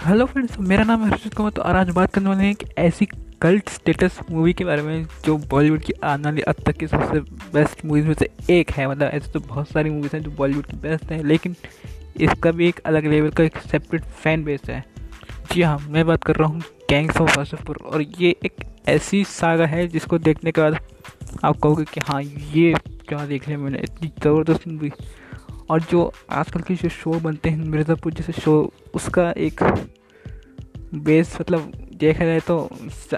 Hello friends मेरा नाम है हर्षित कुमार। तो आज बात करने वाले हैं एक ऐसी कल्ट स्टेटस मूवी के बारे में जो बॉलीवुड की आने वाली अब तक की सबसे बेस्ट मूवीज़ में से एक है। मतलब ऐसे तो बहुत सारी मूवीज़ हैं जो बॉलीवुड की बेस्ट हैं, लेकिन इसका भी एक अलग लेवल का एक सेपरेट फ़ैन बेस है। जी हाँ मैं बात कर रहा हूँ गैंग्स ऑफ़ वासेपुर और ये एक ऐसी सागा है जिसको देखने के बाद आप कहोगे कि हाँ ये क्या देख लिया मैंने, इतनी ज़बरदस्त मूवी और जो आजकल के जो शो बनते हैं, मिर्ज़ापुर जैसे शो, उसका एक बेस मतलब देखा जाए तो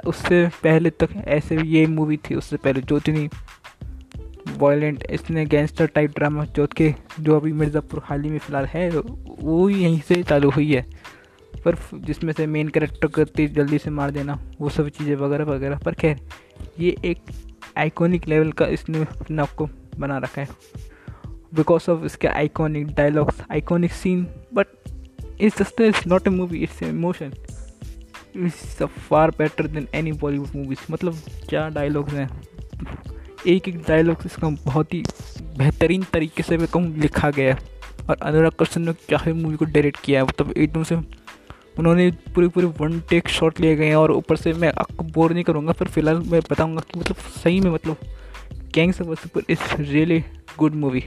उससे पहले तक ऐसे भी ये मूवी थी, उससे पहले जो इतनी वॉयलेंट इसने गैंगस्टर टाइप ड्रामा जो के, जो अभी मिर्ज़ापुर हाल ही में फ़िलहाल है, वो यहीं से चालू हुई है। पर जिसमें से मेन कैरेक्टर करती जल्दी से मार देना, वो सब चीज़ें वगैरह वगैरह, पर खैर, ये एक आइकॉनिक लेवल का इसने अपने आपको बना रखा है। बिकॉज़ ऑफ़ इसके iconic dialogues iconic scene but it's just it's not a movie it's emotion it's a far better than any Bollywood movies मतलब क्या डायलॉग्स हैं? एक एक डायलॉग्स इसका बहुत ही बेहतरीन तरीके से मैं कहूँ लिखा गया है। और अनुराग कश्यप ने क्या है मूवी को डायरेक्ट किया है मतलब एकदम से उन्होंने पूरे पूरे वन टेक शॉट लिए गए हैं। और ऊपर से मैं आपको बोर नहीं करूँगा पर फ़िलहाल मैं बताऊँगा कि मतलब सही में मतलब gangs of is really good movie